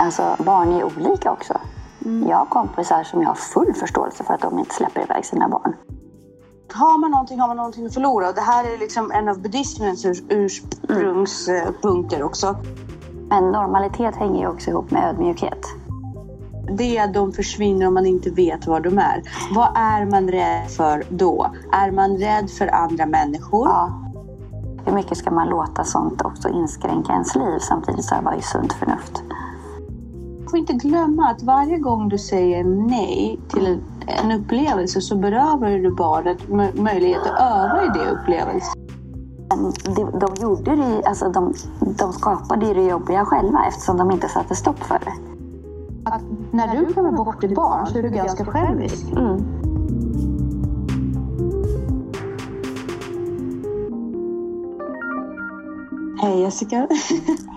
Alltså barn är olika också. Jag har kompisar som jag har full förståelse för att de inte släpper iväg sina barn. Har man någonting har man någonting att förlora. Och det här är liksom en av buddhismens ur- ursprungspunkter också. Men normalitet hänger ju också ihop med ödmjukhet. Det är att de försvinner om man inte vet var de är. Vad är man rädd för då? Är man rädd för andra människor? Ja. Hur mycket ska man låta sånt också inskränka ens liv samtidigt så här var ju sunt förnuft. Får inte glömma att varje gång du säger nej till en, en upplevelse så berövar du barnet mö- möjlighet att öva i det upplevelsen. De, de gjorde det, alltså de, de skapade det jobbiga själva eftersom de inte satte stopp för det. Att när du kommer bort till barn så är du ganska självisk. Hej Jessica.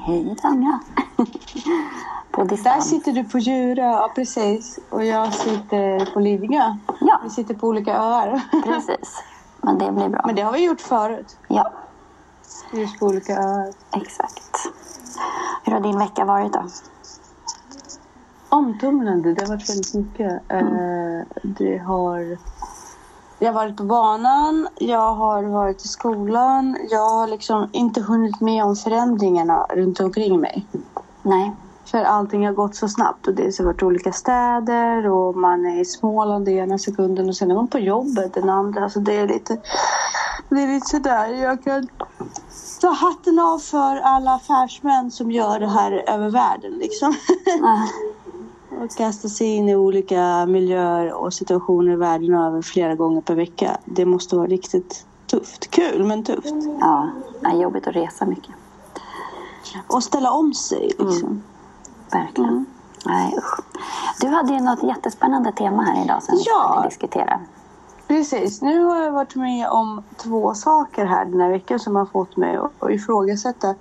Hej Tanja! På Där distans. sitter du på Djurö, ja precis. Och jag sitter på Lidingö. Ja, Vi sitter på olika öar. precis. Men det blir bra. Men det har vi gjort förut. Ja, Just på olika öar. exakt. Hur har din vecka varit då? Omtumlande, det har varit väldigt mycket. Eh, det har... Jag har varit på banan, jag har varit i skolan. Jag har liksom inte hunnit med om förändringarna runt omkring mig. Nej. För allting har gått så snabbt och det har varit olika städer och man är i Småland ena sekunden och sen är man på jobbet den andra. Alltså det är lite, det är lite sådär. Jag kan ta hatten av för alla affärsmän som gör det här över världen liksom. Ah, och kasta sig in i olika miljöer och situationer världen över flera gånger per vecka. Det måste vara riktigt tufft. Kul men tufft. Ja, det är jobbigt att resa mycket. Och ställa om sig liksom. Verkligen. Mm. Nej, usch. Du hade ju något jättespännande tema här idag som vi Ja. skulle diskutera. Precis. Nu har jag varit med om två saker här den här veckan som har fått mig att ifrågasätta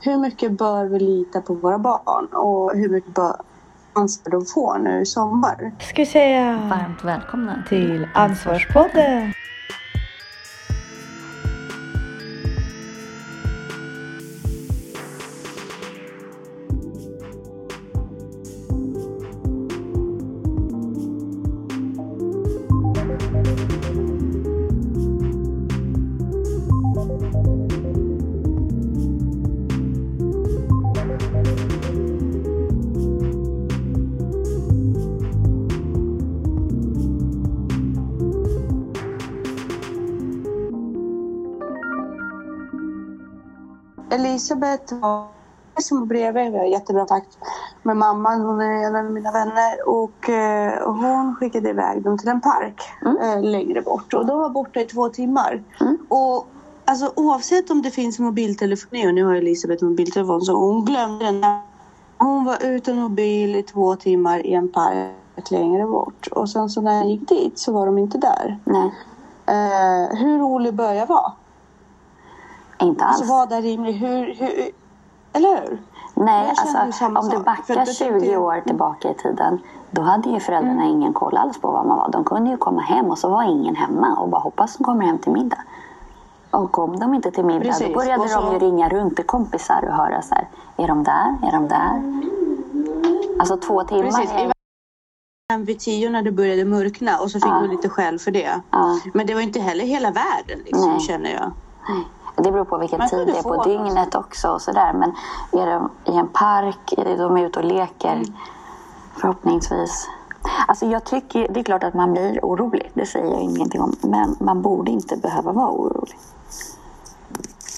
hur mycket bör vi lita på våra barn och hur mycket bör ansvar de får nu i sommar. Ska vi säga Varmt välkomna till Ansvarspodden. Elisabeth var som bredvid. Vi har jättebra takt med mamman. Hon är en av mina vänner. Och eh, hon skickade iväg dem till en park eh, längre bort. Och de var borta i två timmar. Och alltså, oavsett om det finns mobiltelefoni. Och nu har Elisabeth mobiltelefon. Så hon glömde den. Hon var utan mobil i två timmar i en park längre bort. Och sen så när jag gick dit så var de inte där. Nej, Eh, hur rolig bör jag vara? Inte alls. Alltså vad är rimligt? Hur, hur, eller hur? Nej, alltså om du sak. Backar jag tänkte- 20 år tillbaka i tiden. Då hade ju föräldrarna Mm. ingen koll alls på var man var. De kunde ju komma hem och så var ingen hemma och bara hoppas de kommer hem till middag. Och kom de inte till middag Precis, då började så- de ju ringa runt till kompisar och höra så här. Är de där? Är de där? Alltså två timmar. Precis. är- Fem vid tio när det började mörkna och så fick Ja. man lite skäll för det. Ja. Men det var inte heller hela världen liksom, Nej. känner jag. Det beror på vilken tid det är på dygnet också och sådär. Men är de i en park, är de ute och leker Mm. förhoppningsvis. Alltså jag tycker, det är klart att man blir orolig, det säger jag ingenting om. Men man borde inte behöva vara orolig.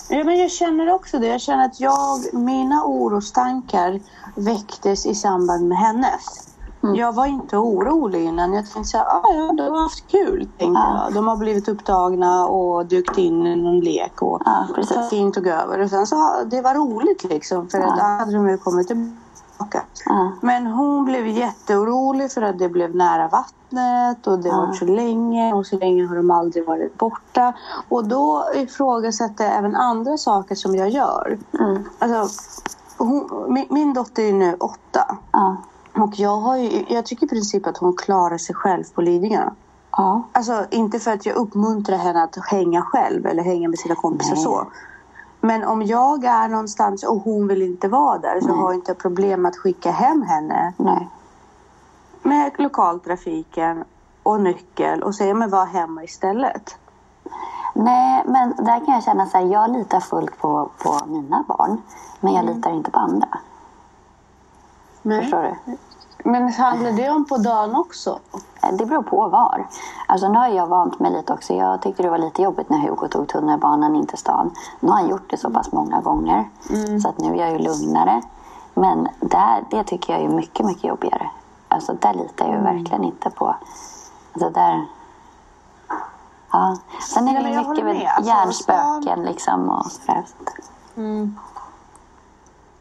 Ja, men jag känner också det. Jag känner att jag, mina orostankar väcktes i samband med hennes. Mm. Jag var inte orolig innan. Jag tänkte så här, ah, ja, de har haft kul. Tänkte Ja. jag. De har blivit upptagna och dykt in i någon lek. Och Ja, precis. Tog över. Och sen så, det var roligt liksom. För att Ja. annars hade de ju kommit tillbaka. Ja. Men hon blev jätteorolig för att det blev nära vattnet och det Ja. var så länge och så länge har de aldrig varit borta. Och då ifrågasätter jag även andra saker som jag gör. Mm. Alltså, hon, min, min dotter är nu åtta Ja. Och jag, har ju, jag tycker i princip att hon klarar sig själv på Lidingö. Ja. Alltså inte för att jag uppmuntrar henne att hänga själv eller hänga med sina kompisar Nej. så. Men om jag är någonstans och hon vill inte vara där så Nej. har jag inte problem att skicka hem henne Nej. med lokaltrafiken och nyckel och säga men var hemma istället. Nej, men där kan jag känna så här, jag litar fullt på, på mina barn. Men jag litar inte på andra. Förstår du? Men handlar det om på dagen också? Eh, Det beror på var. Alltså nu har jag vant mig lite också. Jag tyckte det var lite jobbigt när Hugo tog tunnelbanan in till stan. Nu har han gjort det så pass många gånger. Så att nu är jag ju lugnare. Men där, det tycker jag är mycket, mycket jobbigare. Alltså där litar jag ju verkligen inte på. Alltså där... Ja. Sen är Ja, det jag mycket med. Alltså, hjärnspöken liksom och sådär.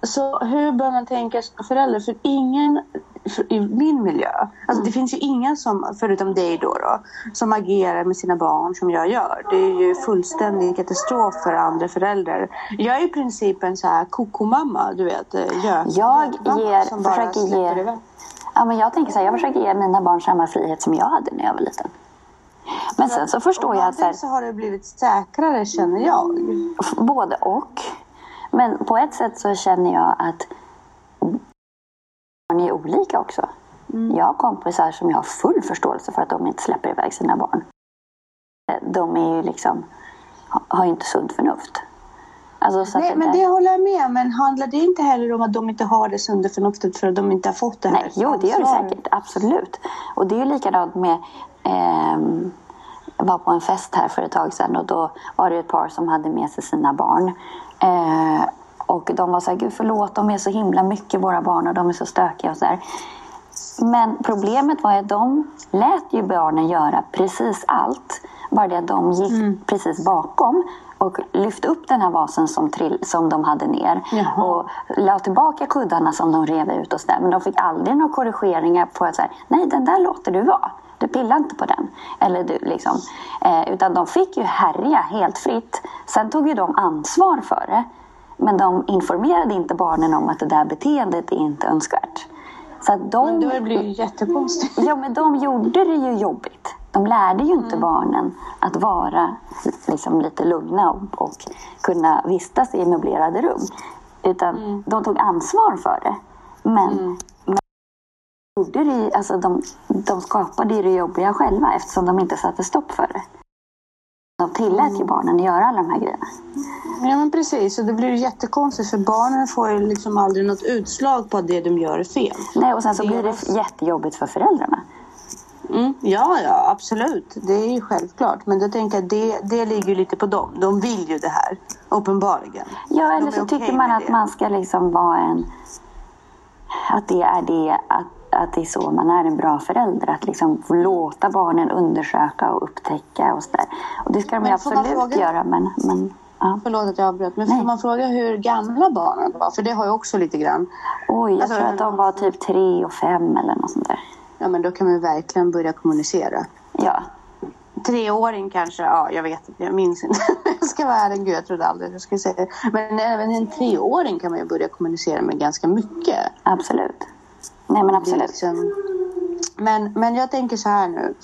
Så hur bör man tänka som förälder? För ingen för i min miljö, alltså det finns ju ingen som, förutom dig då, då, som agerar med sina barn som jag gör. Det är ju fullständig katastrof för andra föräldrar. Jag är i princip en så här kokomamma, du vet. eh, Gök, Jag ger- som bara försöker ge- iväg. Ja, men jag tänker så här, jag försöker ge mina barn samma frihet som jag hade när jag var liten. Men sen så förstår jag att så här, så har det blivit säkrare känner jag. både och. Men på ett sätt så känner jag att barn är olika också. Jag har kompisar som jag har full förståelse för att de inte släpper iväg sina barn. De är ju liksom, ha- har ju inte sunt förnuft. Alltså, Nej, men där- det håller jag med. Men handlar det inte heller om att de inte har det sunda förnuftet för att de inte har fått det här Nej, jo, det gör det säkert. Absolut. Och det är ju likadant med... ehm, jag var på en fest här för ett tag sedan och då var det ett par som hade med sig sina barn. Eh, och de var så här, gud förlåt, de är så himla mycket våra barn och de är så stökiga och så där. Men problemet var att de lät ju barnen göra precis allt. Bara det att de gick Mm. precis bakom och lyfte upp den här vasen som, trill, som de hade ner. Jaha. Och la tillbaka kuddarna som de rev ut och så där. Men de fick aldrig några korrigeringar på att säga, nej den där låter du vara. Du pillar inte på den. Eller du, liksom. eh, utan de fick ju härja helt fritt. Sen tog ju de ansvar för det. Men de informerade inte barnen om att det där beteendet är inte önskvärt. Så att de, Men då blir det ju jättekonstigt. Ja, men de gjorde det ju jobbigt. De lärde ju inte barnen att vara liksom, lite lugna och, och kunna vistas i möblerade rum. Utan de tog ansvar för det. Men, men gjorde det, alltså, de, de skapade ju det jobbiga själva eftersom de inte satte stopp för det. De tillät ju barnen att göra alla de här grejerna. Ja men precis, och det blir ju jättekonstigt för barnen får ju liksom aldrig något utslag på att det de gör är fel. Nej, och sen så blir det jättejobbigt för föräldrarna. Mm, ja, ja, absolut. Det är ju självklart. Men då tänker jag det, det ligger ju lite på dem. De vill ju det här, uppenbarligen. Ja, eller så tycker man med att det. man ska liksom vara en... Att det är det, att, att det är så man är en bra förälder. Att liksom låta barnen undersöka och upptäcka och sådär. Och det ska de Men absolut fråga- göra, men... men ja. Förlåt att jag avbröt, men Nej. får man fråga hur gamla barnen var? För det har jag också lite grann. Oj, jag Alltså, tror att de var typ tre och fem eller något sånt där. Ja, men då kan man verkligen börja kommunicera. Ja, Treåring kanske, ja jag vet inte, jag minns inte. jag ska vara ärlig, gud jag trodde aldrig jag skulle säga det. Men även en treåring kan man ju börja kommunicera med ganska mycket. absolut. Nej, men absolut. liksom... men, men jag tänker så här nu.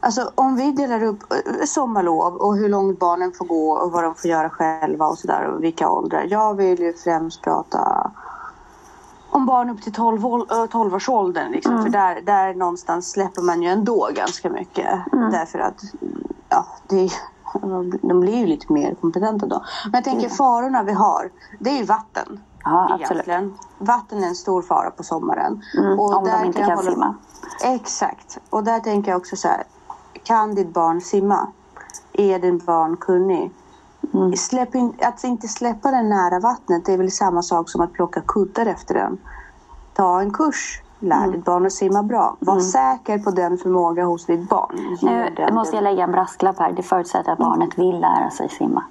Alltså om vi delar upp eh, sommarlov och hur långt barnen får gå och vad de får göra själva och sådär och vilka åldrar. Jag vill ju främst prata om barn upp till 12, ål- eh, 12 års åldern. Liksom. För där, där någonstans släpper man ju ändå ganska mycket. Därför att ja, det de blir ju lite mer kompetenta då. Men jag tänker farorna vi har, det är ju vatten. Ja, absolut. egentligen. Vatten är en stor fara på sommaren. Mm, om de inte jag kan hålla- simma. Exakt. Och där tänker jag också så här. Kan ditt barn simma? Är ditt barn kunnig? Mm. Släpp in, att inte släppa den nära vattnet det är väl samma sak som att plocka kuddar efter den. Ta en kurs. Lär Mm. ditt barn att simma bra. Var säker på den förmåga hos ditt barn. Nu måste jag lägga en brasklapp här. Det förutsätter att barnet vill lära sig simma.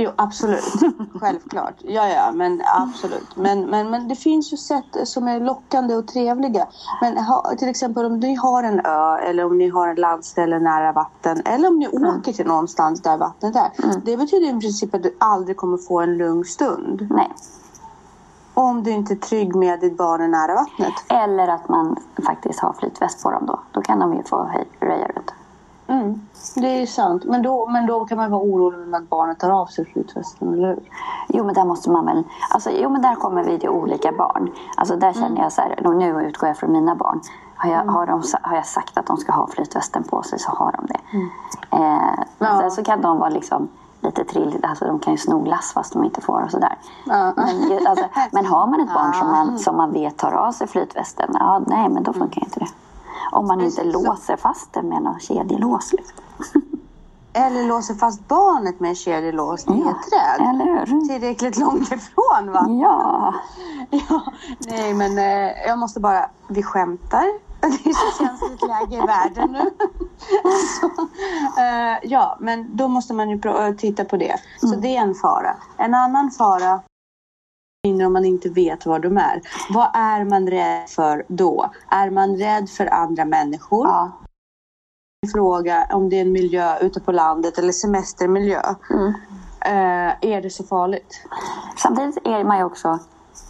Jo, absolut. Självklart. Ja, ja, men absolut. Men, men, men det finns ju sätt som är lockande och trevliga. Men ha, till exempel om ni har en ö eller om ni har en landställe nära vatten eller om ni åker till någonstans där vattnet är. Det betyder i princip att du aldrig kommer få en lugn stund. Nej. Om du inte är trygg med ditt barn är nära vattnet. Eller att man faktiskt har flytväst på dem då. Då kan de ju få röja runt. Mm, det är sant. Men då, men då kan man vara orolig när barnet tar av sig flytvästen, eller hur? Jo, men där måste man väl... Alltså, jo, men där kommer vi till olika barn. Alltså, där känner jag så här, nu utgår jag från mina barn. Har jag, har, de, har jag sagt att de ska ha flytvästen på sig så har de det. Eh, Ja. Sen så kan de vara liksom lite trilligt, alltså de kan ju sno glass fast de inte får och sådär. Ja. Men, alltså, men har man ett barn som man, som man vet tar av sig flytvästen, ja nej men då funkar inte det. Om man inte Precis, så- låser fast det med någon kedjelås. Liksom. Eller låser fast barnet med kedjelås i Ja, ett träd. Eller hur? Tillräckligt långt ifrån va? Ja. Ja, nej men eh, jag måste bara, vi skämtar. Det är så känsligt läge i världen nu. så, eh, ja, men då måste man ju titta på det. Så det är en fara. En annan fara om man inte vet var de är. Vad är man rädd för då? Är man rädd för andra människor? ja. Fråga om det är en miljö ute på landet eller semestermiljö. Mm. Eh, är det så farligt? Samtidigt är man ju också,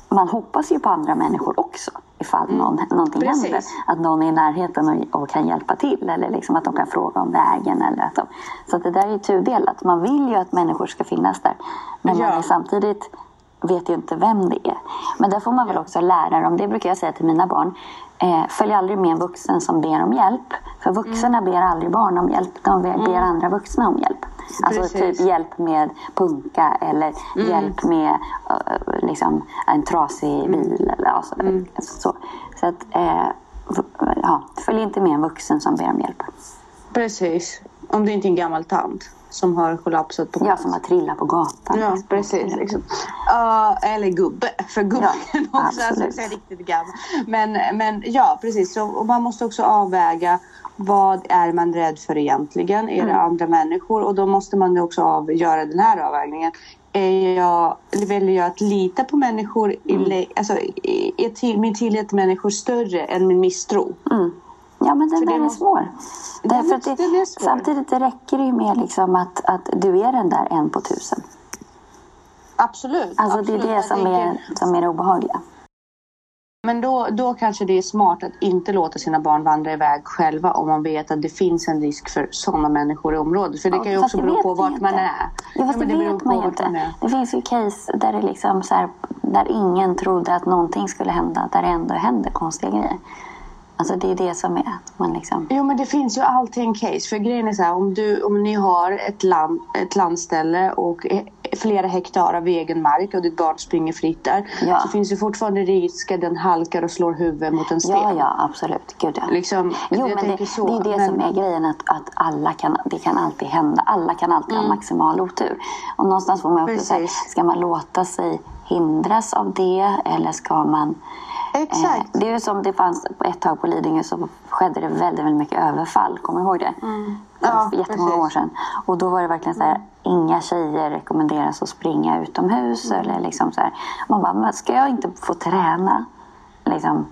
man hoppas ju på andra människor också ifall någon, någonting Precis. händer. Att någon är i närheten och, och kan hjälpa till eller liksom att de kan fråga om vägen. Eller att de, så att det där är ju tudelat. Man vill ju att människor ska finnas där. Men Ja. man är samtidigt vet ju inte vem det är. Men där får man väl också lära dem, det brukar jag säga till mina barn. Eh, följ aldrig med en vuxen som ber om hjälp. För vuxna ber aldrig barn om hjälp, de ber, ber andra vuxna om hjälp. Alltså Precis. typ hjälp med punka eller hjälp med eh, liksom, en trasig bil. Eller, alltså, så. så att, eh, ja, följ inte med en vuxen som ber om hjälp. Precis. Om det inte är en gammal tant som har kollapsat på Jag som har trillat på gatan. Ja, precis. Liksom. Ja, eller gubbe, för gubben Ja, också. Alltså, absolut. så är riktigt gammal. Men, men ja, precis. Så, och man måste också avväga vad är man rädd för egentligen? Är det Mm. andra människor? Och då måste man också av, göra den här avvägningen. Är jag, väljer jag att lita på människor? I, Mm. alltså, är till, min tillit till människor större än min misstro? Mm. Ja, men den För där är svår. Den Därför det, den är svår. samtidigt det räcker det ju med liksom att, att du är den där en på tusen. Absolut. Alltså absolut. det är det som är, som är det obehagliga. Men då, då kanske det är smart att inte låta sina barn vandra iväg själva om man vet att det finns en risk för sådana människor i området. För det Ja, kan ju också bero på vart inte. man är. Ja, fast det vet man ju inte. Det finns ju case där det liksom så här, där ingen trodde att någonting skulle hända, där det ändå händer konstiga grejer. Alltså det är det som är man liksom... Jo men det finns ju alltid en case. För grejen är så här, om, du, om ni har ett, land, ett landställe och flera hektar av egen mark och ditt barn springer fritt där. Ja. Så finns det fortfarande risk att den halkar och slår huvudet mot en sten. Ja, ja, absolut. Gud, ja. Liksom, Jo, men det, så, det är det men- som är grejen. Att, att alla kan, det kan alltid hända. Alla kan alltid Mm. ha maximal otur. Och någonstans får man också säga, ska man låta sig hindras av det eller ska man... Exakt. Eh, det är ju som det fanns på ett tag på Lidingö så skedde det väldigt, väldigt mycket överfall. Kommer du ihåg det? Mm. Ja, För jättemånga precis. år sedan. Och då var det verkligen så här, inga tjejer rekommenderas att springa utomhus. Mm. Eller liksom så här. Man bara, ska jag inte få träna? Liksom,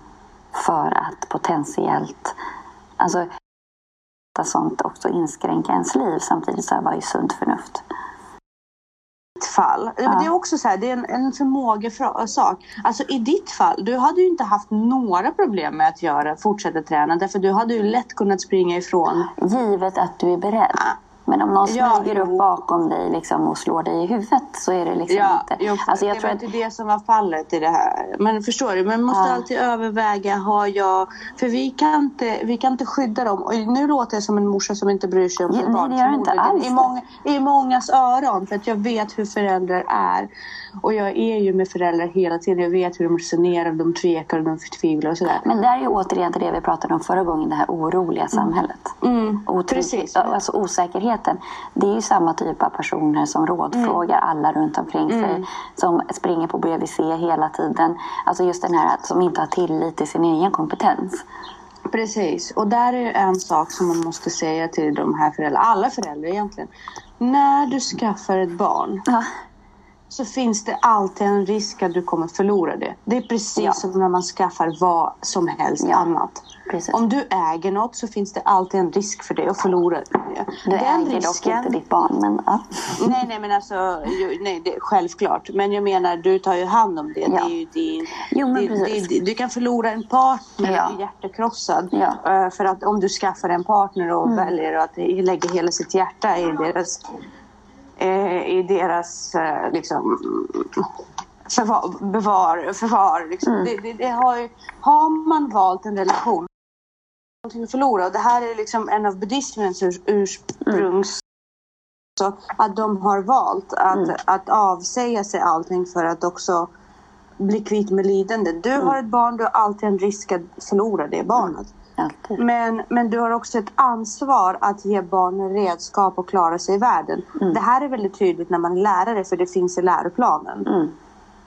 för att potentiellt... Alltså, sånt också inskränka ens liv. Samtidigt så här var ju sunt förnuft. Ditt fall. Det är också så här, det är en, en förmågesak. Alltså i ditt fall, du hade ju inte haft några problem med att göra, fortsätta träna. Därför du hade ju lätt kunnat springa ifrån. Givet att du är beredd. Men om någon Ja, smyger upp bakom dig liksom och slår dig i huvudet så är det liksom Ja, inte... jo, Alltså jag det tror var att inte det som var fallet i det här. Men förstår du, man måste Ja. alltid överväga, har jag... För vi kan, inte, vi kan inte skydda dem. Och nu låter jag som en morsa som inte bryr sig om Ja, sitt nej, barn. det gör inte alls I, många, I mångas öron, för att jag vet hur föräldrar är. Och jag är ju med föräldrar hela tiden. Jag vet hur de resonerar, de tvekar och de förtvivlar och sådär. Men det är ju återigen till det vi pratade om förra gången, det här oroliga samhället. Mm, precis. Alltså osäkerheten. Det är ju samma typ av personer som rådfrågar Mm. alla runt omkring sig. Som springer på BVC hela tiden. Alltså just den här att som inte har tillit till sin egen kompetens. Precis, och där är en sak som man måste säga till de här föräldrarna, alla föräldrar egentligen. När du skaffar ett barn, Ja. Så finns det alltid en risk att du kommer förlora det. Det är precis Ja. som när man skaffar vad som helst Ja. annat. Precis. Om du äger något så finns det alltid en risk för det att förlora det. Du äger dock inte ditt barn, men ja. Nej, nej, men alltså, ju, nej, det, självklart. Men jag menar, du tar ju hand om det. Ja. det, är ju din, Jo, men det, precis. det, du kan förlora en partner Ja. hjärtekrossad. Eh, För att om du skaffar en partner och Mm. väljer att lägga hela sitt hjärta i deras, i deras eh, liksom, förvar, bevar, förvar. Liksom. Mm. Det, det, det har, ju, har man valt en relation någonting att förlora. Och det här är liksom en av buddhismens ur, ursprungs... Så att de har valt att, Mm. att avsäga sig allting för att också bli kvitt med lidande. Du Mm. har ett barn, du har alltid en risk att förlora det barnet. Alltid. Men, men du har också ett ansvar att ge barnen redskap och klara sig i världen. Mm. Det här är väldigt tydligt när man är lärare för det finns i läroplanen. Mm.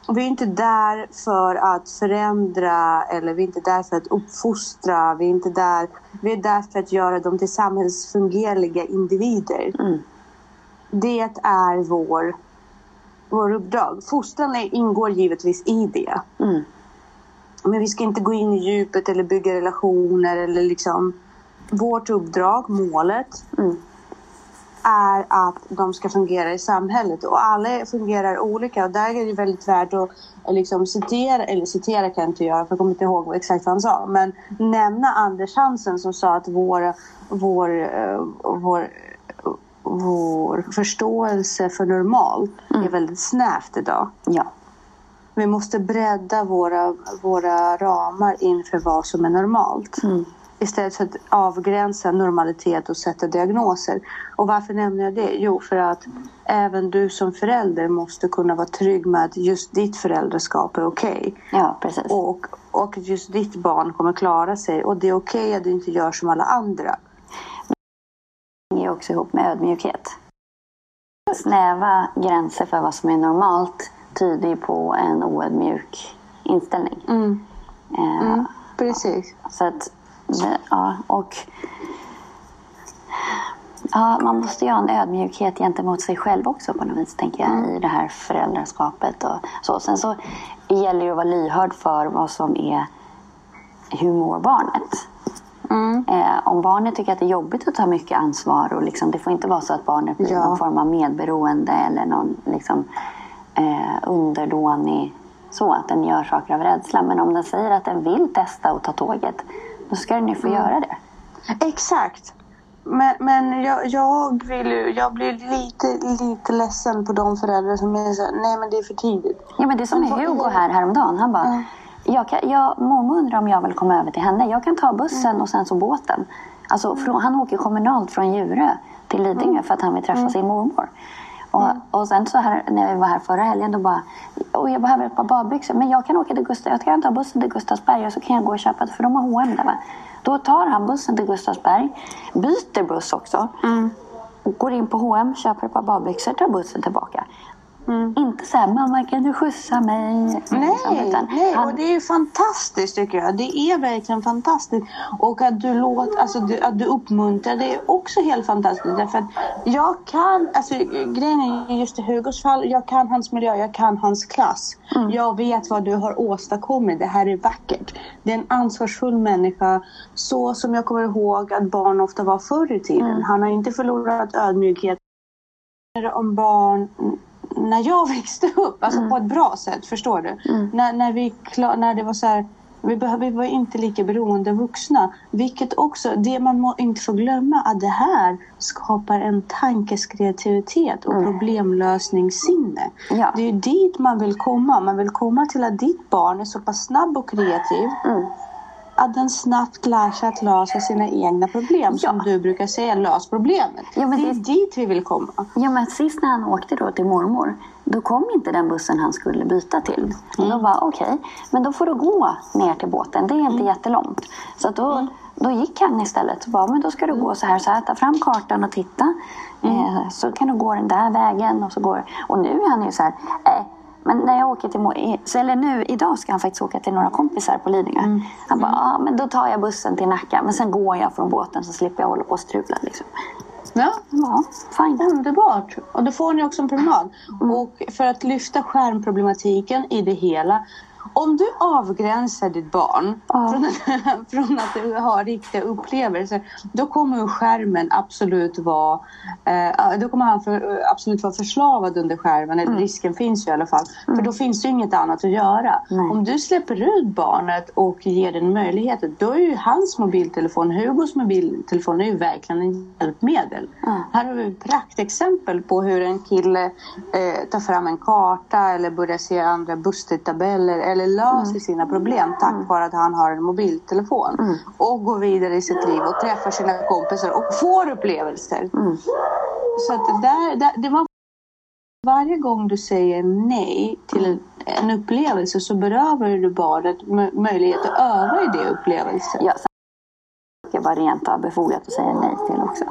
Och vi är inte där för att förändra eller vi är inte där för att uppfostra. Vi är inte där, vi är där för att göra dem till samhällsfungerliga individer. Mm. Det är vår, vår uppdrag. Fostran ingår givetvis i det. Mm. Men vi ska inte gå in i djupet eller bygga relationer eller liksom... Vårt uppdrag, målet, Mm. är att de ska fungera i samhället. Och alla fungerar olika och där är det väldigt värt att liksom citera, eller citera kan jag inte göra för jag kommer inte ihåg exakt vad han sa. Men nämna Anders Hansen som sa att vår, vår, eh, vår, vår förståelse för normal är väldigt snävt idag. Ja. Vi måste bredda våra, våra ramar inför vad som är normalt. Mm. Istället för att avgränsa normalitet och sätta diagnoser. Och varför nämner jag det? Jo, för att även du som förälder måste kunna vara trygg med att just ditt föräldraskap är okej. ja, precis. Och, och just ditt barn kommer klara sig. Och det är okej att du inte gör som alla andra. Det hänger också ihop med ödmjukhet. Snäva gränser för vad som är normalt tyder ju på en oödmjuk inställning. Mm, Eh, precis. Så att, ja, och ja, man måste ju ha en ödmjukhet gentemot sig själv också på något vis, tänker jag, i det här föräldraskapet. Och så. Sen så gäller det att vara lyhörd för vad som är, hur mår barnet? Mm. Eh, om barnet tycker att det är jobbigt att ta mycket ansvar och liksom, det får inte vara så att barnet blir Ja. någon form av medberoende eller någon liksom, eh, underdånig så att den gör saker av rädsla. Men om den säger att den vill testa och ta tåget, då ska den ju få göra det. Exakt. Men, men jag, jag, vill, jag blir lite, lite ledsen på de föräldrar som är så nej men det är för tidigt. Ja, men det är som Men Hugo är- här häromdagen. Han bara, Mm. jag kan, jag, mormor undrar om jag vill komma över till henne. Jag kan ta bussen och sen så båten. Alltså, från, han åker kommunalt från Djurö till Lidingö för att han vill träffa sin mormor. Och, och sen så här, när vi var här förra helgen då bara, och jag behöver ett par badbyxor. Men jag kan åka till Gustav, jag kan ta bussen till Gustavsberg och så kan jag gå och köpa det för de har H&M där va. Då tar han bussen till Gustavsberg, byter buss också. Och går in på H&M, köper ett par badbyxor, tar bussen tillbaka. Inte så här, mamma kan du skjutsa mig? Nej, Liksom, nej han- och det är fantastiskt tycker jag. Det är verkligen fantastiskt. Och att du, låt, alltså, du, att du uppmuntrar, det är också helt fantastiskt. Därför att jag kan, alltså grejen är just i Hugos fall, jag kan hans miljö, jag kan hans klass. Mm. Jag vet vad du har åstadkommit, det här är vackert. Det är en ansvarsfull människa, så som jag kommer ihåg att barn ofta var förr i tiden. Mm. Han har inte förlorat ödmjukhet om barn när jag växte upp, alltså Mm. på ett bra sätt, förstår du? När, när, vi klar, när det var så här, vi, vi var inte lika beroende vuxna. Vilket också, det man må inte får glömma, att det här skapar en tankes kreativitet och problemlösningssinne. Ja. Det är ju dit man vill komma. Man vill komma till att ditt barn är så pass snabb och kreativ Mm. Att den snabbt lär sig att lösa sina egna problem. Som Ja. du brukar säga, lös problemet. Ja, men det är det- dit vi vill komma. Ja, men sist när han åkte då till mormor, då kom inte den bussen han skulle byta till. Och Mm. då var okej, men då får du gå ner till båten. Det är Mm. inte jättelångt. Så då, då gick han istället. Så bara, men då ska du Mm. gå så här, så här, ta fram kartan och titta. Eh, så kan du gå den där vägen. Och, så går, och nu är han ju så här, eh, men när jag åker till så- eller nu idag ska han faktiskt åka till några kompisar på Lidingö. Mm. Han bara, ja men då tar jag bussen till Nacka. Men sen går jag från båten så slipper jag hålla på och strula. Liksom. Ja, Ja, fine. underbart. Och då får ni också en promenad. Mm. Och för att lyfta skärmproblematiken i det hela. Om du avgränsar ditt barn Ja. från, att, från att du har riktiga upplevelser, då kommer skärmen absolut vara, eh, då kommer han för, absolut vara förslavad under skärmen, Mm. risken finns ju i alla fall. För då finns det ju inget annat att göra. Nej. Om du släpper ut barnet och ger den möjligheten, då är ju hans mobiltelefon, Hugos mobiltelefon, är ju verkligen en hjälpmedel. Här har vi ett praktexempel på hur en kille eh, tar fram en karta eller börjar se andra busstidtabeller eller löser sina problem tack vare att han har en mobiltelefon. Och går vidare i sitt liv och träffar sina kompisar och får upplevelser. Mm. Så att där, där, det var varje gång du säger nej till en, en upplevelse så berövar du barnet mö- möjlighet att öva i det upplevelsen. Ja, jag bara rent av befogat att säga nej till också.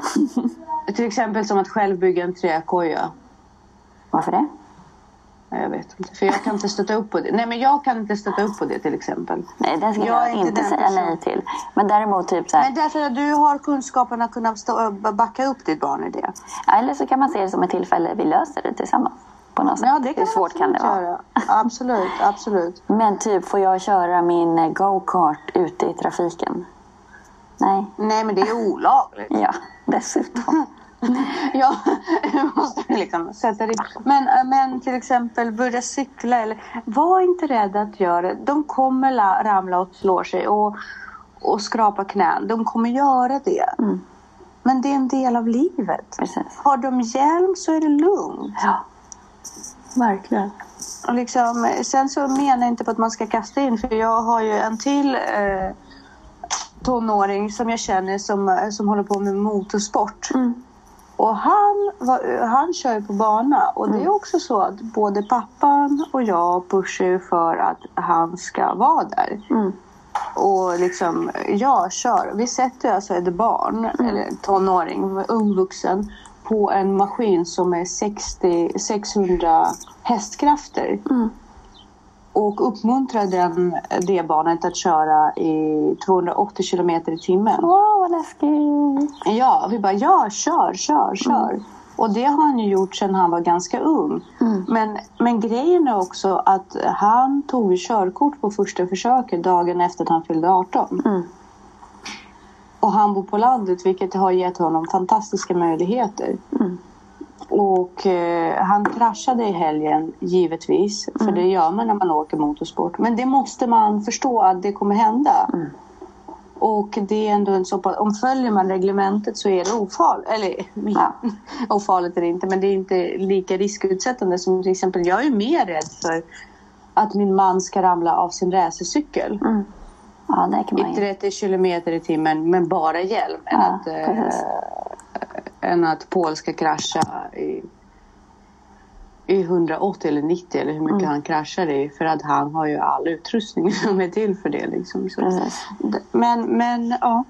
Till exempel som att själv bygga en träkoja. Varför det? Nej, Jag vet inte, för jag kan inte stötta upp på det. Nej, men jag kan inte stötta upp på det till exempel. Nej, den ska Jag jag, inte inte säga nej till. Men däremot typ så här, Men därför att du har kunskapen att kunna stå, backa upp ditt barn i det. eller så kan man se det som ett tillfälle vi löser det tillsammans. På något sätt. Ja, det kan Hur svårt kan det vara? göra. Absolut, absolut. Men typ, får jag köra min eh, go-kart ute i trafiken? Nej. Nej, men det är olagligt. Ja, dessutom. Ja, måste liksom sätta det. Men, men till exempel börja cykla eller var inte rädd att göra det. De kommer la, ramla och slå sig och, och skrapa knän. De kommer göra det. Mm. Men det är en del av livet. Precis. Har de hjälm så är det lugnt. Ja, verkligen. Och liksom, sen så menar jag inte på att man ska kasta in för jag har ju en till eh, tonåring som jag känner som, som håller på med motorsport. Mm. Och han, var, han kör ju på bana och det är också så att både pappan och jag pushar ju för att han ska vara där. Mm. Och liksom, jag kör. Vi sätter alltså ett barn, eller tonåring, ung vuxen, på en maskin som är 60, 600 hästkrafter. Mm. Och uppmuntrar den, det barnet att köra i 280 kilometer i timmen. Åh, vad läskigt. Ja, vi bara ja, kör, kör, kör. Och det har han ju gjort sedan han var ganska ung. Mm. Men, men grejen är också att han tog körkort på första försöket dagen efter att han fyllde 18. Mm. Och han bor på landet vilket har gett honom fantastiska möjligheter. Mm. Och eh, han kraschade i helgen givetvis. För det gör man när man åker motorsport. Men det måste man förstå att det kommer hända. Och det är ändå en så pass, om följer man reglementet så är det ofarligt. Eller Ja. ofarligt är det inte men det är inte lika riskutsättande som till exempel jag är mer rädd för att min man ska ramla av sin racercykel. Mm. Ja, I ju. 30 kilometer i timmen med bara hjälm. Än, Ja, att, eh, precis. Än att Paul ska krascha i, i 180 eller 90 eller hur mycket Mm. han kraschar i. För att han har ju all utrustning som är till för det. Liksom. Så, men, men ja.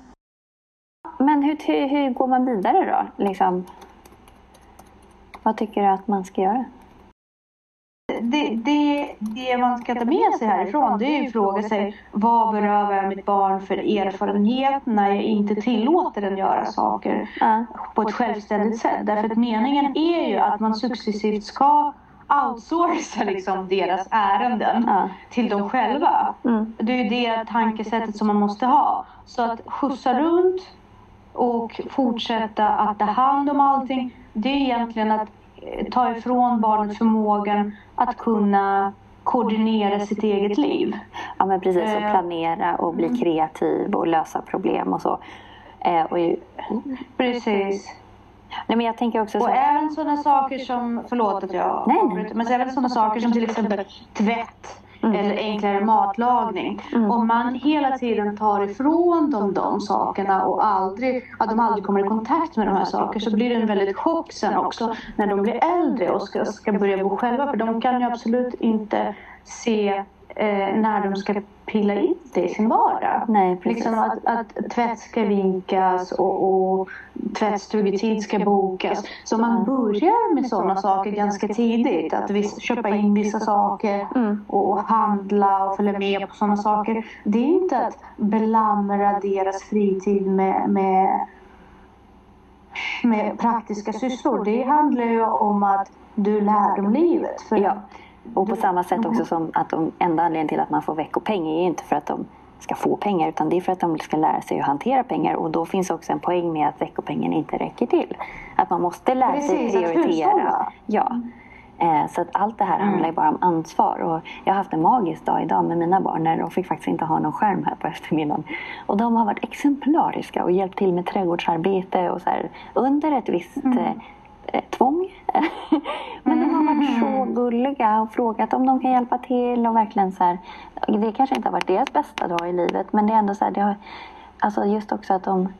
Men hur, hur, hur går man vidare då? Liksom, vad tycker du att man ska göra? Det, det, det man ska ta med sig härifrån det är ju att fråga sig vad berövar jag mitt barn för erfarenhet när jag inte tillåter den göra saker Ja. på ett självständigt sätt. Därför att meningen är ju att man successivt ska outsourca liksom deras ärenden Ja. till dem själva. Mm. Det är ju det tankesättet som man måste ha. Så att skjutsa runt och fortsätta att ta hand om allting. Det är egentligen att ta ifrån barnet förmågan att kunna koordinera sitt eget liv. Ja, men precis. Och Eh. planera och bli kreativ och lösa problem och så. Eh, och ju, Precis. nej, men jag tänker också så Och även sådana saker som, förlåt att jag Nej, nej. avbryter, men även sådana saker som till exempel tvätt Mm. eller enklare matlagning. Om man hela tiden tar ifrån dem de sakerna och aldrig, att de aldrig kommer i kontakt med de här sakerna så blir det en väldigt chock sen också när de blir äldre och ska, ska börja bo själva. För de kan ju absolut inte se eh, när de ska pilla in det i sin vardag. Nej, precis. Liksom att, att tvätt ska vinkas och, och tvättstugetid ska bokas. Så man börjar med sådana saker ganska tidigt. Att viss, köpa in vissa saker Mm. och handla och följa med på sådana saker. Det är inte att belamra deras fritid med, med med praktiska sysslor. Det handlar ju om att du lär dem livet. För Ja. Och på samma sätt också som att de enda anledningen till att man får veckopeng är inte för att de ska få pengar utan det är för att de ska lära sig att hantera pengar och då finns också en poäng med att veckopengen inte räcker till. Att man måste lära sig Precis, att prioritera. Ja. Eh, Så att allt det här handlar ju bara om ansvar. Och jag har haft en magisk dag idag med mina barn när de fick faktiskt inte ha någon skärm här på eftermiddagen. Och de har varit exemplariska och hjälpt till med trädgårdsarbete och så här, under ett visst eh, eh, tvång. Men de har varit så gulliga och frågat om de kan hjälpa till och verkligen så här. Det kanske inte har varit deras bästa dag i livet men det är ändå så här, det har, alltså just också att de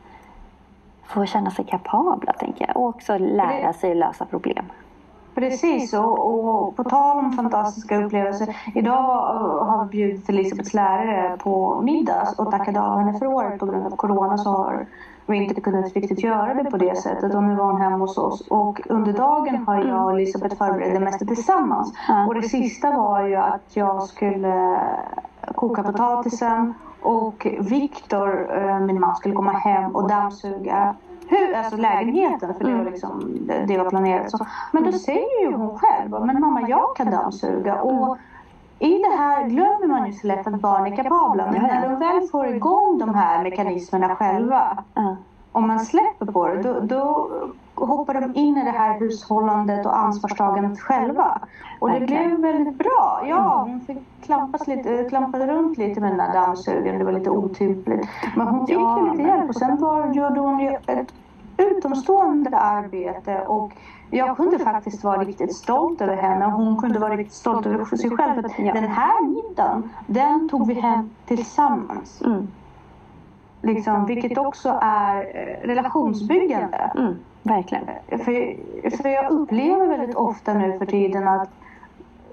får känna sig kapabla tänker jag och också lära sig lösa problem. Precis, och, och på tal om fantastiska upplevelser. Idag har vi bjudit Elisabeths lärare på middag och tackat av henne för året. På grund av corona så har vi inte kunnat riktigt göra det på det sättet. Och nu var hon hemma hos oss. Och under dagen har jag och Elisabeth förberett det mesta tillsammans. Ja. Och det sista var ju att jag skulle koka potatisen och Viktor, eh, min man, skulle komma hem och dammsuga hu- alltså lägenheten för det var, liksom, det, det var planerat så. Men då säger ju hon själv, men mamma jag kan dammsuga. Och i det här glömmer man ju så lätt att barn är kapabla. Men när de väl får igång de här mekanismerna själva Ja. om man släpper på det, då, då hoppar de in i det här hushållandet och ansvarstagandet själva. Och det blev väldigt bra. Ja, hon fick klampas lite, klampade runt lite med den där dammsugaren. Det var lite otympligt. Men hon fick Ja, lite hjälp och sen var, gjorde hon ju ett utomstående arbete och jag kunde faktiskt vara riktigt stolt över henne och hon kunde vara riktigt stolt över sig själv. För Ja. Den här middagen, den tog vi hem tillsammans. Mm. Liksom, vilket också är eh, relationsbyggande. Mm. Verkligen. För, för jag upplever väldigt ofta nu för tiden att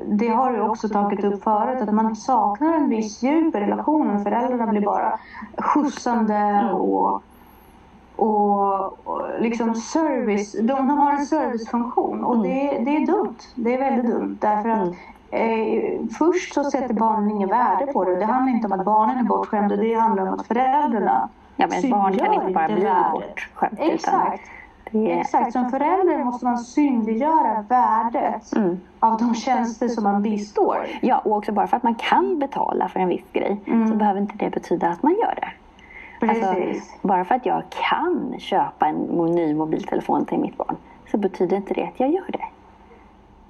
det har du också tagit upp förut, att man saknar en viss djup i relationen. Föräldrarna blir bara skjutsande och, och, och liksom service. De, de har en servicefunktion och det, det är dumt. Det är väldigt dumt därför att Eh, först så sätter barnen ingen värde på det. Det handlar inte om att barnen är bortskämda, det handlar om att föräldrarna Ja, men ett barn kan inte bara bli bortskämt. utan Exakt. Är, Exakt, som förälder måste man synliggöra värdet Mm. av de tjänster som man bistår. ja, och också bara för att man kan betala för en viss grej så behöver inte det betyda att man gör det. Alltså, bara för att jag kan köpa en ny mobiltelefon till mitt barn så betyder inte det att jag gör det.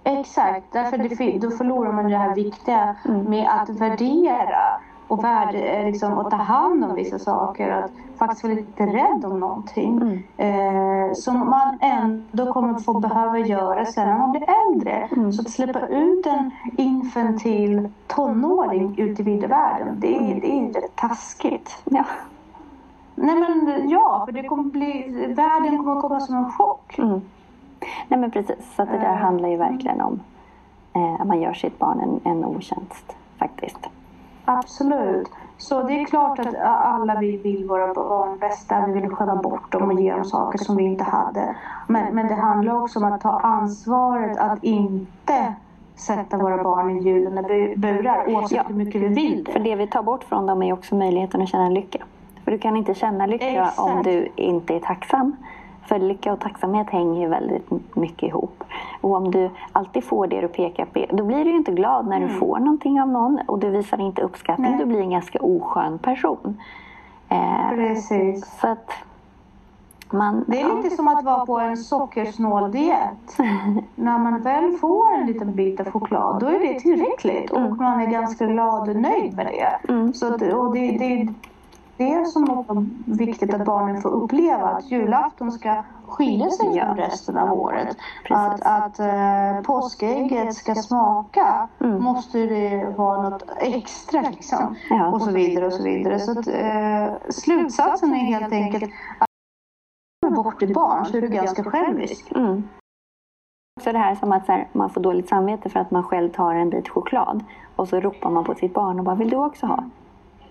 Exakt, därför det, då förlorar man det här viktiga Mm. med att värdera och, värde, eh, liksom, och ta hand om vissa saker. Att faktiskt vara lite rädd om någonting. Mm. Eh, som man ändå kommer få behöva göra sen när man blir äldre. Mm. Så att släppa ut en infantil tonåring ut i vida världen, det, är- det är rätt taskigt. Ja. Nej men ja, för det kommer bli, världen kommer komma som en chock. Mm. Nej men precis, så det där Eh, handlar ju verkligen om eh, att man gör sitt barn en, en otjänst faktiskt. Absolut. Så det är klart att alla vi vill våra barn bästa. Vi vill skämma bort dem och ge dem saker som vi inte hade. Men, men det handlar också om att ta ansvaret att inte sätta våra barn i gyllene bu- burar oavsett Ja. hur mycket vi vill För det. det vi tar bort från dem är också möjligheten att känna lycka. För du kan inte känna lycka Exakt. om du inte är tacksam. För lycka och tacksamhet hänger ju väldigt mycket ihop. Och om du alltid får det du pekar på, då blir du ju inte glad när du får någonting av någon och du visar inte uppskattning. Mm. Nej. Du blir en ganska oskön person. Eh, Precis. så att man... Det är lite som att vara på en sockersnål diet. När man väl får en liten bit av choklad, då är det tillräckligt. Och man är ganska glad och nöjd med det. Mm. Så och det, det, det är som också viktigt att barnen får uppleva att julafton ska skilja sig från resten av året. Precis. Att, att eh, påskägget ska smaka Mm. måste det vara något extra liksom. Ja. Och så vidare och så vidare. Så att, eh, slutsatsen är helt enkelt att om du bort ditt barn så är du ganska självisk. Mm. Också det här som att här, man får dåligt samvete för att man själv tar en bit choklad och så ropar man på sitt barn och bara vill du också ha?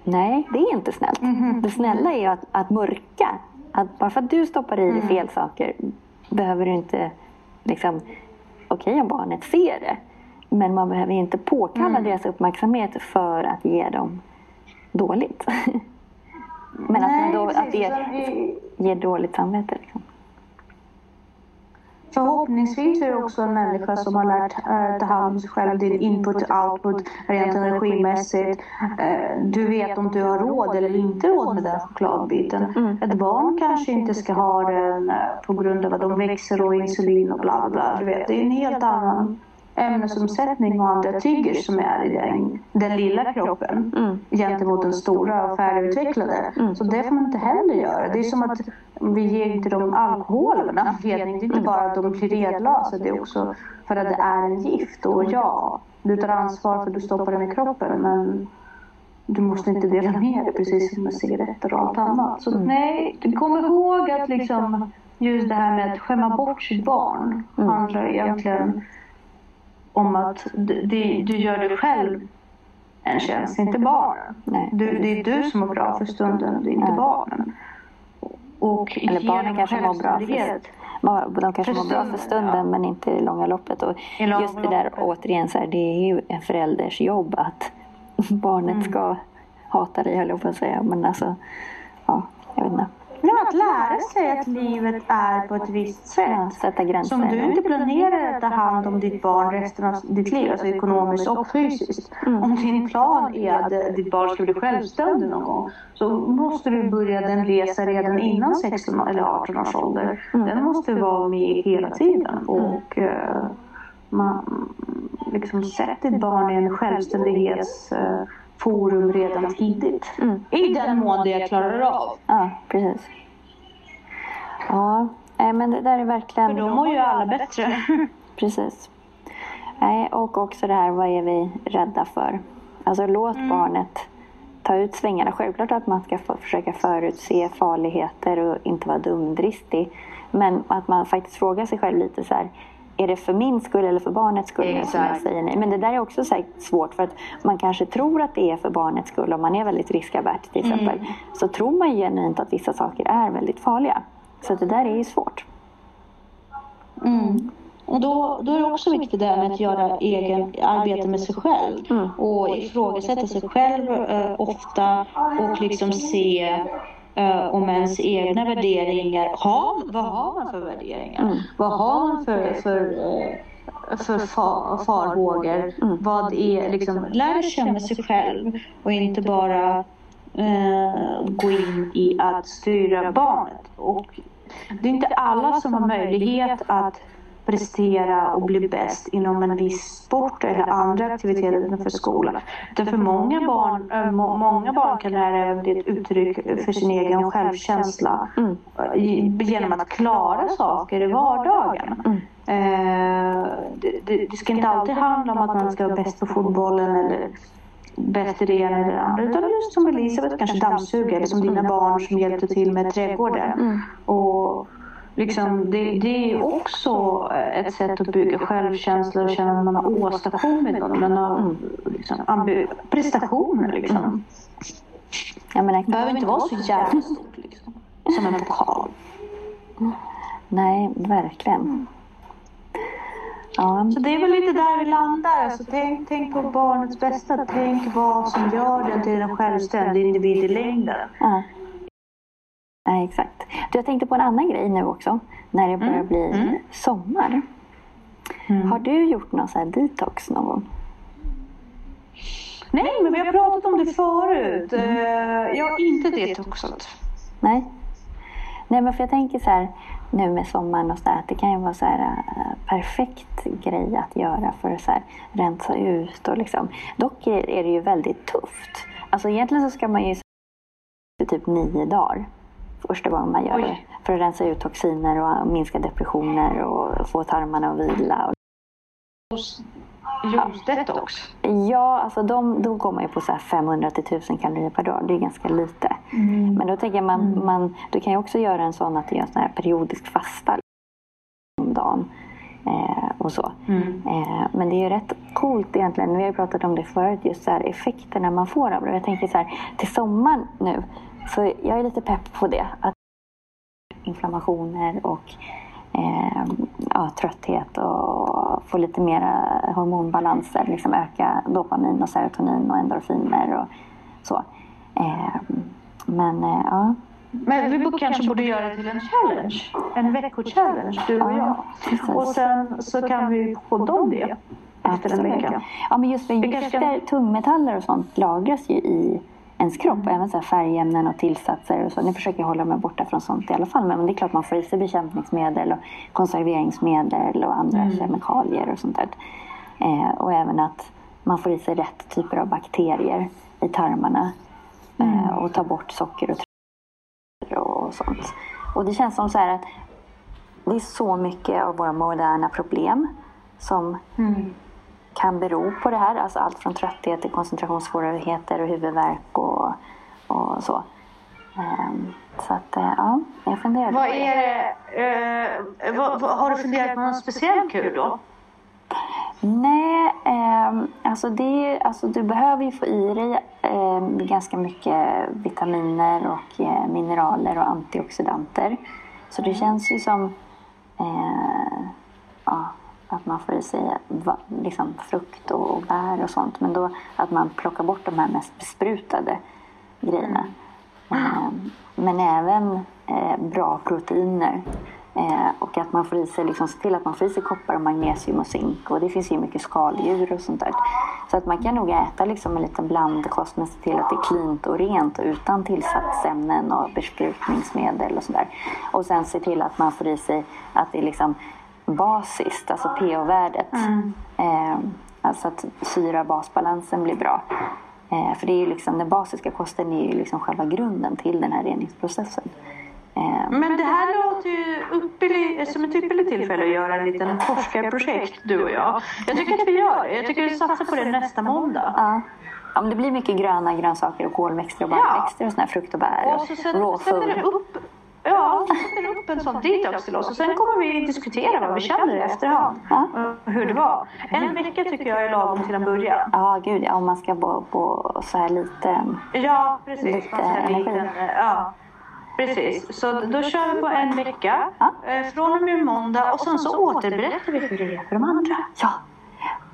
Nej, det är inte snällt. Mhm. Det snälla är ju att, att mörka. Att bara för att du stoppar i dig Mm. fel saker behöver du inte liksom okej om barnet ser det. Men man behöver inte påkalla Mm. deras uppmärksamhet för att ge dem dåligt. Men att, Nej, man då, precis. att det Utan i- ger dåligt samvete. Liksom. Förhoppningsvis är du också en människa som har lärt äh, ta hand om sig själv, din input och output rent energimässigt. Äh, du vet om du har råd eller inte råd med den chokladbiten. Mm. Ett barn kanske inte ska ha den äh, på grund av att de växer och insulin och bla bla. Du vet, det är en helt annan ämnesomsättning och andra triggers som är i den, den lilla kroppen mm. gentemot den stora och färdigutvecklade. Mm. Så det får man inte heller göra. Det är som att vi ger inte dem alkohol av en anledning. Det är inte bara att de blir redlösa, det är också för att det är en gift. Och ja, du tar ansvar för att du stoppar dem i kroppen men du måste inte dela med dig precis som med cigaretter och allt annat. Så mm. nej, kom ihåg att liksom just det här med att skämma bort sitt barn mm. handlar egentligen om att du, du gör dig själv en tjänst, inte barnen. Nej. Du, det är du som mår bra för stunden, det är inte ja. barnen. Och Eller barnen kanske mår bra för, de kanske mår bra för stunden ja. men inte i långa loppet. Och långa just det där loppet. återigen, så här, det är ju en förälders jobb att barnet mm. ska hata dig höll jag på att säga. Men alltså, ja, jag vet inte. Ja, att lära sig att livet är på ett visst sätt. Sätta gränser. Som du inte planerar att ta hand om ditt barn resten av ditt liv, alltså ekonomiskt och fysiskt. Mm. Om din plan är att ditt barn ska bli självständig någon gång så måste du börja den resan redan innan 16 eller 18 års ålder. Mm. Den måste vara med hela tiden. Mm. Och uh, man liksom sätter ditt barn i en självständighets... Forum redan tidigt. Mm. I den mån det jag klarar av. Ja, precis. Ja, men det där är verkligen... För då mår ju alla bättre. precis. Nej, och också det här, vad är vi rädda för? Alltså låt mm. barnet ta ut svängarna. Självklart att man ska försöka förutse farligheter och inte vara dumdristig. Men att man faktiskt frågar sig själv lite så här, är det för min skull eller för barnets skull Exakt. som jag säger nej? Men det där är också svårt för att man kanske tror att det är för barnets skull om man är väldigt riskavert till exempel. Mm. Så tror man genuint att vissa saker är väldigt farliga. Så det där är ju svårt. Mm. Och då, då är det också viktigt det med att göra egen arbete med sig själv mm. och ifrågasätta sig själv eh, ofta och liksom se uh, om ens egna värderingar. Ha, vad har man för värderingar? Mm. Vad har man för, för, uh, för fa, farhågor? Mm. Vad är, liksom, lär känna sig själv och inte bara uh, gå in i att styra barnet. Och det är inte alla som har möjlighet att prestera och bli bäst inom en viss sport eller andra aktiviteter utanför skolan. För många barn, äh, må, många barn kan det här bli ett uttryck för sin egen självkänsla mm. genom att klara saker i vardagen. Mm. Eh, det, det, det, ska inte alltid handla om att man ska vara bäst på fotbollen eller bäst i det ena eller det andra. Utan just som Elisabeth, kanske dammsuga eller som dina barn som hjälpte till med trädgården. Mm. Och Liksom, det, det är också ett sätt att bygga självkänsla och känna att man har åstadkommit något. Man har liksom, prestationer liksom. Mm. Ja, men det behöver inte vara så jävla stort liksom. Som en pokal. Nej, verkligen. Ja. Så det är väl lite där vi landar. Alltså, tänk, tänk på barnets bästa. Tänk vad som gör den till en självständig individ i längden. Ja. Nej, exakt. Du, jag tänkte på en annan grej nu också, när det börjar mm. bli mm. sommar. Mm. Har du gjort någon sån här detox någon gång? Nej, men vi har pratat om det förut. Mm. Uh, jag har inte detoxat. Nej. Nej, men för jag tänker så här nu med sommaren och så där, att det kan ju vara så här uh, perfekt grej att göra för att så här, rensa ut och liksom. Dock är, är det ju väldigt tufft. Alltså egentligen så ska man ju typ nio dagar första gången man gör Oj. det. För att rensa ut toxiner och minska depressioner och få tarmarna att vila. Juicedetox? Ja, alltså de, då går man ju på så 500 till 1000 kalorier per dag. Det är ganska lite. Mm. Men då tänker man, mm. man, du kan ju också göra en sån att du gör en sån här periodisk fasta om dagen. Eh, och så. Mm. Eh, men det är ju rätt coolt egentligen. Vi har ju pratat om det förut, just så här effekterna man får av det. Jag tänker så här, till sommaren nu så jag är lite pepp på det. Att inflammationer och eh, ja, trötthet och få lite mera hormonbalanser. Liksom öka dopamin och serotonin och endorfiner och så. Eh, men eh, ja, Men vi borde- kanske borde göra det till en challenge. En veckochallenge, du och jag. precis. Och sen så kan vi podda om det efter en vecka. Ja, men just kanske ska- gifter, tungmetaller och sånt lagras ju i ens kropp. Och även så färgämnen och tillsatser och så. Nu försöker jag hålla mig borta från sånt i alla fall. Men det är klart man får i sig bekämpningsmedel och konserveringsmedel och andra kemikalier och sånt där. Eh, och även att man får i sig rätt typer av bakterier i tarmarna. Eh, och tar bort socker och och sånt. Och det känns som så här att det är så mycket av våra moderna problem som kan bero på det här. Alltså allt från trötthet till koncentrationssvårigheter och huvudvärk och, och så. Ehm, så att, eh, ja, jag funderar. Vad är det, eh, vad, vad, har du funderat på något speciellt kul då? Nej, ehm, alltså, det, alltså du behöver ju få i dig ehm, ganska mycket vitaminer och eh, mineraler och antioxidanter. Så det känns ju som eh, ja, att man får i sig liksom frukt och, bär och sånt. Men då att man plockar bort de här mest besprutade grejerna. Mm. men även eh, bra proteiner. Eh, och att man får i sig, liksom, se till att man får i sig koppar, och magnesium och zink. Och det finns ju mycket skaldjur och sånt där. Så att man kan nog äta liksom en liten blandkost men se till att det är cleant och rent och utan tillsatsämnen och besprutningsmedel och sådär. Och sen se till att man får i sig att det är liksom basiskt, alltså pH-värdet. Eh, alltså att syra-basbalansen blir bra. Eh, för det är ju liksom, den basiska kosten är ju liksom själva grunden till den här reningsprocessen. Eh, Men det här låter ju ypperlig, som ett ypperligt tillfälle att göra en liten forskarprojekt, du och jag. Jag tycker att vi gör det. Jag tycker att vi satsar på det nästa måndag. Ja. ja, men det blir mycket gröna grönsaker och kolväxter och Ja. baljväxter och såna här frukt och bär. Och så sätter, raw sätter upp Ja, så sätter upp en sån detox till oss och sen kommer vi diskutera vad vi känner i efterhand. Ja. Och hur det var. En vecka tycker jag är lagom till en början. Ja, gud ja. Om man ska bo på så här lite... Ja, precis. Lite energi. liten, ja. Precis, så då kör vi på en vecka Ja. eh, från och med måndag och sen så återberättar vi hur det är för de andra. Ja.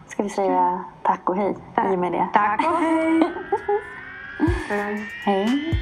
Ska vi säga tack och hej i och med det? Tack och hej! Hej.